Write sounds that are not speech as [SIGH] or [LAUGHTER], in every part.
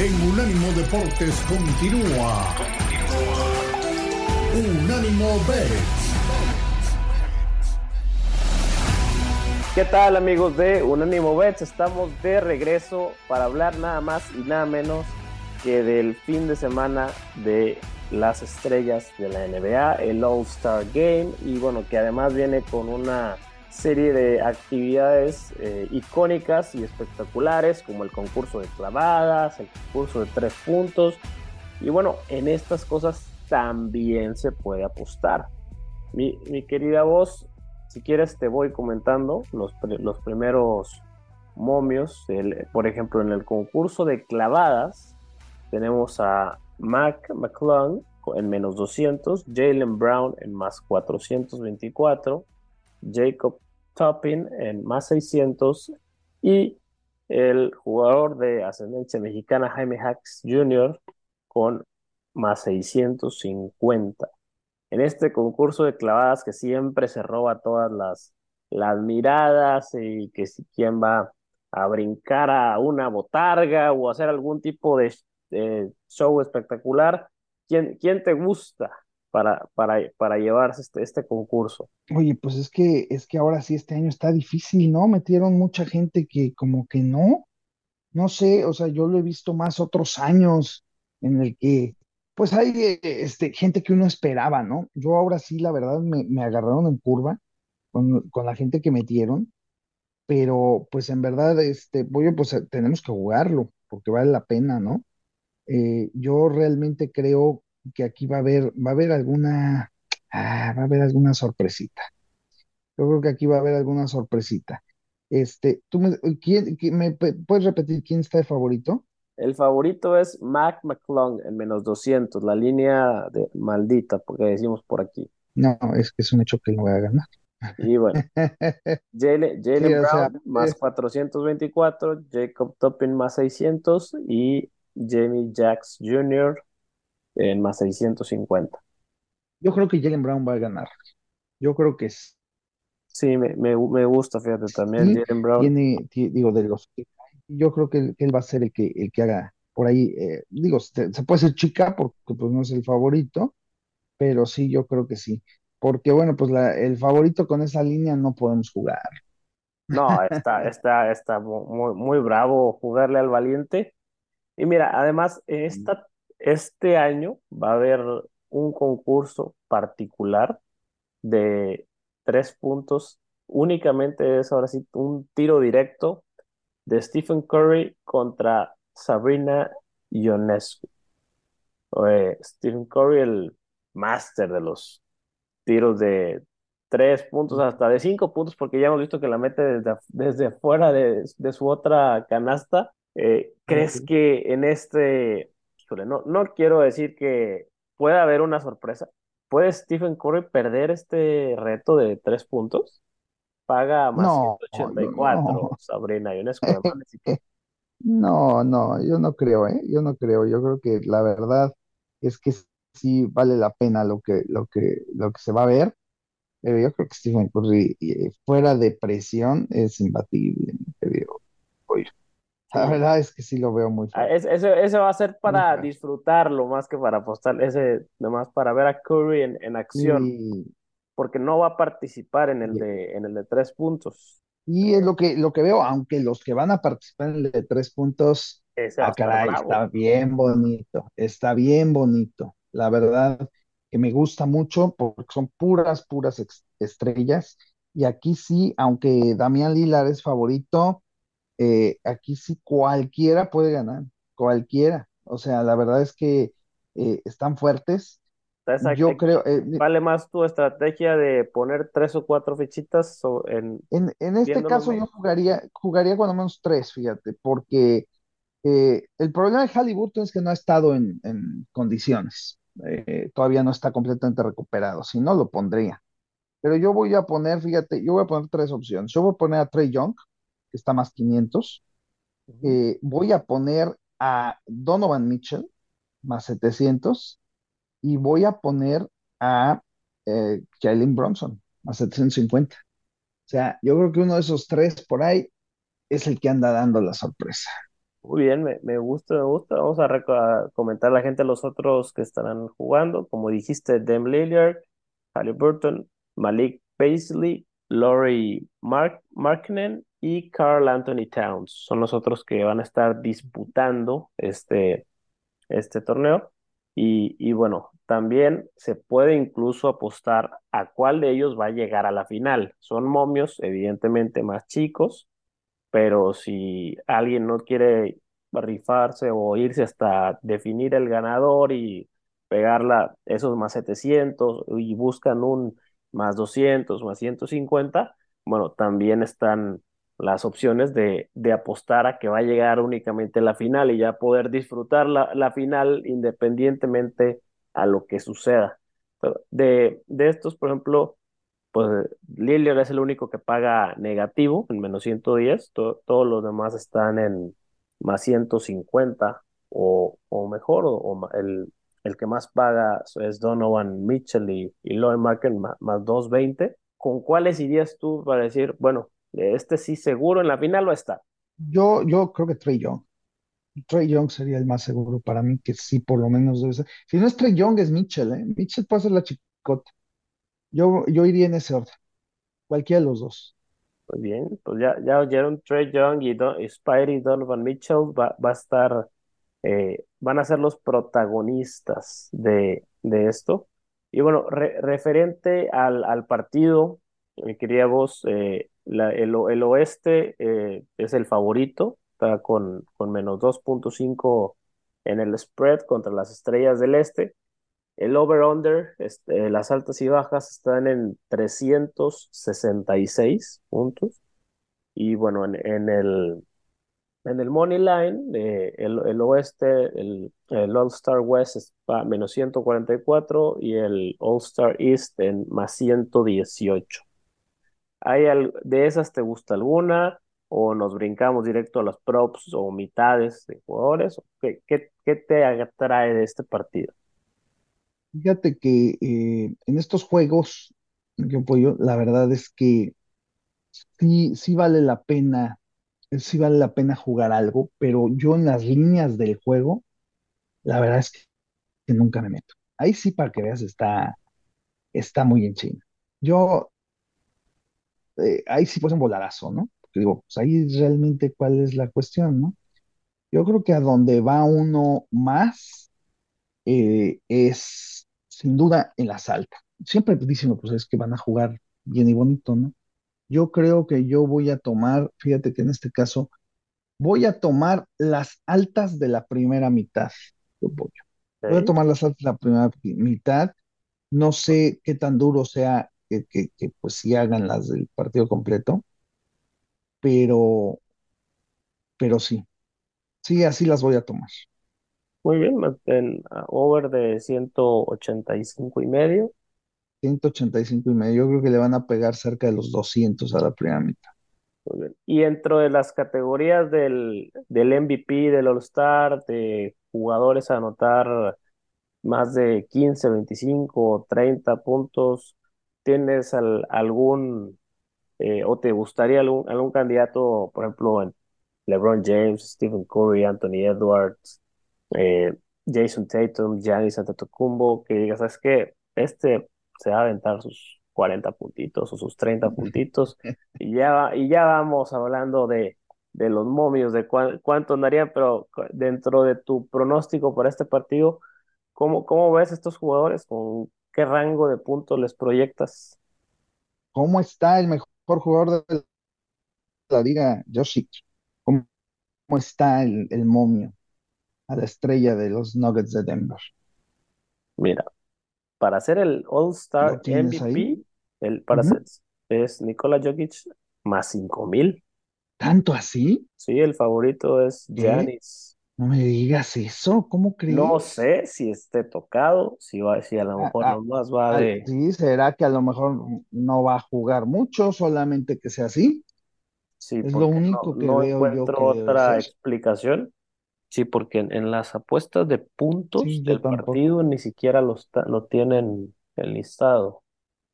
en Unánimo Deportes continúa. Unánimo Bets. ¿Qué tal amigos de Unánimo Bets? Estamos de regreso para hablar nada más y nada menos que del fin de semana de las estrellas de la NBA, el All Star Game, y bueno, que además viene con una serie de actividades eh, icónicas y espectaculares, como el concurso de clavadas, el concurso de tres puntos, y bueno, en estas cosas también se puede apostar. Mi, querida voz, si quieres te voy comentando los, los primeros momios, por ejemplo, en el concurso de clavadas, tenemos a Mac McClung en menos 200, Jalen Brown en más 424, Jacob Toppin en más 600 y el jugador de ascendencia mexicana Jaime Hacks Jr. con más 650. En este concurso de clavadas que siempre se roba todas las, las miradas y que si quién va a brincar a una botarga o hacer algún tipo de show espectacular, ¿quién, quién te gusta? Para, para, para llevarse este, este concurso. Oye, pues es que, es que ahora sí este año está difícil, ¿no? Metieron mucha gente que como que no, no sé, o sea, yo lo he visto más otros años en el que, pues hay eh, este, gente que uno esperaba, ¿no? Yo ahora sí, la verdad, me, me agarraron en curva con, con, la gente que metieron, pero pues en verdad, este, oye, pues tenemos que jugarlo, porque vale la pena, ¿no? Eh, yo realmente creo que aquí va a haber, va a haber alguna, ah, va a haber alguna sorpresita. Yo creo que aquí va a haber alguna sorpresita. Este, ¿tú me, quién, me puedes repetir quién está de favorito? El favorito es Mac McClung en menos 200, la línea de maldita, porque decimos por aquí. No, es que es un hecho que no voy a ganar. Y bueno, [LAUGHS] Jalen, Brown más 424, Jacob Toppin más 600 y Jamie Jacks Jr en más 650. Yo creo que Jalen Brown va a ganar. Yo creo que es. Sí, me, me, me gusta, fíjate también. Jalen Brown. Tiene, digo, de los yo creo que él, va a ser el que, el que haga por ahí. Eh, digo, se, puede ser chica porque pues no es el favorito, pero sí, yo creo que sí. Porque bueno, pues la, el favorito con esa línea no podemos jugar. No, [LAUGHS] está, está, está muy, muy bravo jugarle al valiente. Y mira, además, esta este año va a haber un concurso particular de tres puntos. Únicamente es ahora sí un tiro directo de Stephen Curry contra Sabrina Ionescu. Stephen Curry, el máster de los tiros de tres puntos hasta de cinco puntos, porque ya hemos visto que la mete desde, desde afuera de, su otra canasta. Eh, ¿Crees que en este no, no quiero decir que pueda haber una sorpresa. ¿Puede Stephen Curry perder este reto de tres puntos? Paga más no, 184, no. Sabrina [LAUGHS] No, no, yo no creo, ¿eh? Yo no creo. Yo creo que la verdad es que sí vale la pena lo que, lo que, lo que se va a ver. Pero yo creo que Stephen Curry eh, fuera de presión es imbatible, te digo. La verdad es que sí lo veo muy ah, fuerte. Ese, va a ser para disfrutarlo más que para apostar, ese nomás para ver a Curry en, acción, porque no va a participar en el de, en el de tres puntos. Y es lo que, lo que veo, aunque los que van a participar en el de tres puntos, ah, caray, está bien bonito, está bien bonito. La verdad que me gusta mucho porque son puras, puras estrellas. Y aquí sí, aunque Damián Lilar es favorito, eh, aquí sí cualquiera puede ganar, cualquiera. O sea, la verdad es que eh, están fuertes. Yo creo. Eh, vale más tu estrategia de poner tres o cuatro fichitas en. En, este caso, yo jugaría, jugaría cuando menos tres, fíjate, porque el problema de Halliburton es que no ha estado en, condiciones. todavía no está completamente recuperado. Si no, lo pondría. Pero yo voy a poner, fíjate, yo voy a poner tres opciones. Yo voy a poner a Trey Young, que está más 500. Eh, voy a poner a Donovan Mitchell, más 700. Y voy a poner a eh, Jalen Bronson, más 750. O sea, yo creo que uno de esos tres por ahí es el que anda dando la sorpresa. Muy bien, me, me gusta, me gusta. Vamos a, comentar a la gente los otros que estarán jugando. Como dijiste, Dem Lillard, Halliburton, Malik Paisley, Laurie Mark Markkinen y Carl Anthony Towns. Son los otros que van a estar disputando este, este torneo. Y, y bueno, también se puede incluso apostar a cuál de ellos va a llegar a la final. Son momios, evidentemente más chicos pero si alguien no quiere rifarse o irse hasta definir el ganador y pegarla esos más 700 y buscan un más 200, más 150, bueno, también están las opciones de, de apostar a que va a llegar únicamente la final y ya poder disfrutar la, la final independientemente a lo que suceda. De, de estos, por ejemplo, pues Lillard es el único que paga negativo, en menos 110, to- todos los demás están en más 150 o, o mejor, o, el, el que más paga es Donovan Mitchell y, y Laurie Marken ma- más, 220. ¿Con cuáles irías tú para decir, bueno, este sí seguro en la final va a estar? Yo, yo creo que Trey Young. Trey Young sería el más seguro para mí, que sí, por lo menos debe ser. Si no es Trey Young, es Mitchell, ¿eh? Mitchell puede ser la chicota. Yo, yo iría en ese orden, cualquiera de los dos. Muy bien, pues ya, ya oyeron Trey Young y, Don, y Spidey Donovan Mitchell va, va a estar eh, van a ser los protagonistas de, de esto. Y bueno, re- referente al, al partido, mi querida voz, eh, el, oeste eh, es el favorito, está con, menos dos punto cinco en el spread contra las estrellas del este. El over-under, este, las altas y bajas están en 366 puntos. Y bueno, en, el, en el Money Line, eh, el, oeste, el, All-Star West está menos 144 y el All-Star East en más 118. ¿Hay de esas te gusta alguna? ¿O nos brincamos directo a los props o mitades de jugadores? ¿Qué, qué, te atrae de este partido? Fíjate que eh, en estos juegos, apoyo, la verdad es que sí, sí vale la pena, sí vale la pena jugar algo, pero yo en las líneas del juego, la verdad es que, que nunca me meto. Ahí sí, para que veas, está, está muy en China. Yo, eh, ahí sí pues un volarazo, ¿no? Porque digo, pues ahí realmente cuál es la cuestión, ¿no? Yo creo que a donde va uno más eh, es sin duda en las altas. Siempre dicen, pues es que van a jugar bien y bonito, ¿no? Yo creo que yo voy a tomar, fíjate que en este caso, voy a tomar las altas de la primera mitad. Yo voy, voy a tomar las altas de la primera mitad. No sé qué tan duro sea que, que, que, pues sí hagan las del partido completo, pero, pero sí, sí, así las voy a tomar. Muy bien, mantén ah, over de 185 y medio. 185 y medio, yo creo que le van a pegar cerca de los 200 a la primera mitad. Muy bien. Y dentro de las categorías del, del MVP, del All-Star, de jugadores a anotar más de 15, 25, 30 puntos, ¿tienes al- algún eh, o te gustaría algún, algún candidato, por ejemplo, en LeBron James, Stephen Curry, Anthony Edwards, eh, Jason Tatum, Giannis Antetokounmpo, que digas, ¿sabes qué? Este se va a aventar sus 40 puntitos o sus 30 puntitos [LAUGHS] y ya, y ya vamos hablando de, de los momios, de cuán- cuánto andarían, pero dentro de tu pronóstico para este partido, ¿cómo, cómo ves estos jugadores? ¿Con qué rango de puntos les proyectas? ¿Cómo está el mejor jugador de la liga, Jokic? ¿Cómo, cómo está el, el momio a la estrella de los Nuggets de Denver? Mira, para ser el All-Star. MVP, el, para ser, es Nikola Jokic más 5000. ¿Tanto así? Sí, el favorito es ¿Qué? No me digas eso, ¿cómo No crees? sé si esté tocado, si va, si a lo Ah, mejor ah, nomás va al- de, sí, será que a lo mejor no va a jugar mucho, solamente que sea así. sí, Es lo porque no, único que no veo yo encuentro que otra explicación. Sí, porque en, en las apuestas de puntos Sí, del partido ni siquiera lo, está- lo tienen enlistado.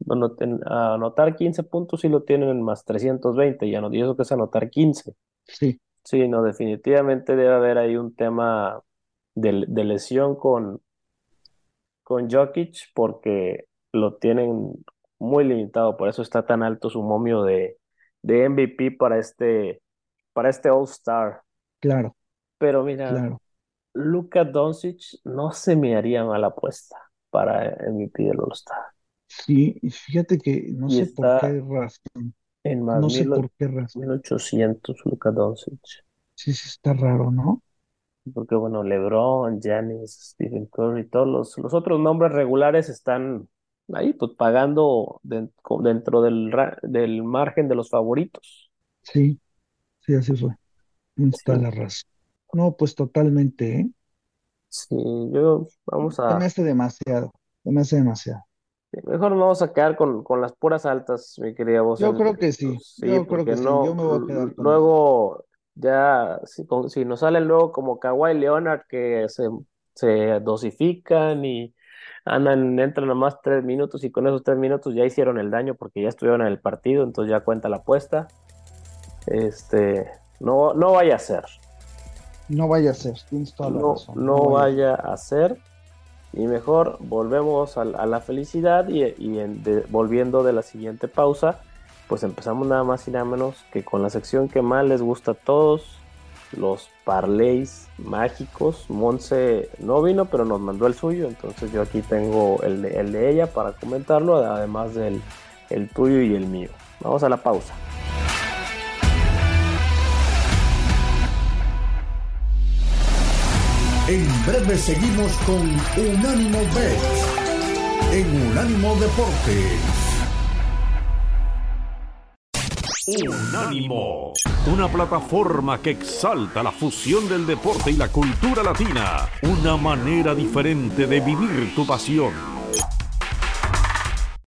Bueno, ten- a anotar 15 puntos sí lo tienen en más 320 y y eso que es anotar 15. Sí, Sí, no, definitivamente debe haber ahí un tema de, de lesión con, con Jokic porque lo tienen muy limitado, por eso está tan alto su momio de, de MVP para este, para este All-Star. Claro, Pero mira, claro. Luka Doncic no se me haría mala apuesta para MVP del All-Star. Sí, y fíjate que no Y sé por qué razón, en más no sé mil, por qué razón. 1800 Luka Doncic. Sí, sí está raro, ¿no? Porque bueno, LeBron, Giannis, Stephen Curry, todos los, los otros nombres regulares están ahí, pues pagando dentro del, del margen de los favoritos. Sí, sí, así fue. Sí, toda la razón. No, pues totalmente, ¿eh? sí, yo vamos Se me a, hace demasiado, se me hace demasiado. Mejor nos vamos a quedar con, con las puras altas, mi querida voz Yo creo que sí, sí, yo creo que sí, no, yo me voy a quedar con eso. luego ya, si, con- si nos salen luego como Kawhi Leonard que se, se dosifican y andan, entran nomás tres minutos y con esos tres minutos ya hicieron el daño porque ya estuvieron en el partido, entonces ya cuenta la apuesta. Este, no, no vaya a ser, No vaya a ser, tienes toda la no, razón, no no vaya a ser. Y mejor volvemos a, la felicidad y, volviendo de la siguiente pausa, pues empezamos nada más y nada menos que con la sección que más les gusta a todos, los parlays mágicos. Monse no vino, pero nos mandó el suyo, entonces yo aquí tengo el de, el de ella para comentarlo, además del el tuyo y el mío. Vamos a la pausa. En breve seguimos con Unánimo Bet en Unánimo Deportes. Unánimo, una plataforma que exalta la fusión del deporte y la cultura latina, una manera diferente de vivir tu pasión.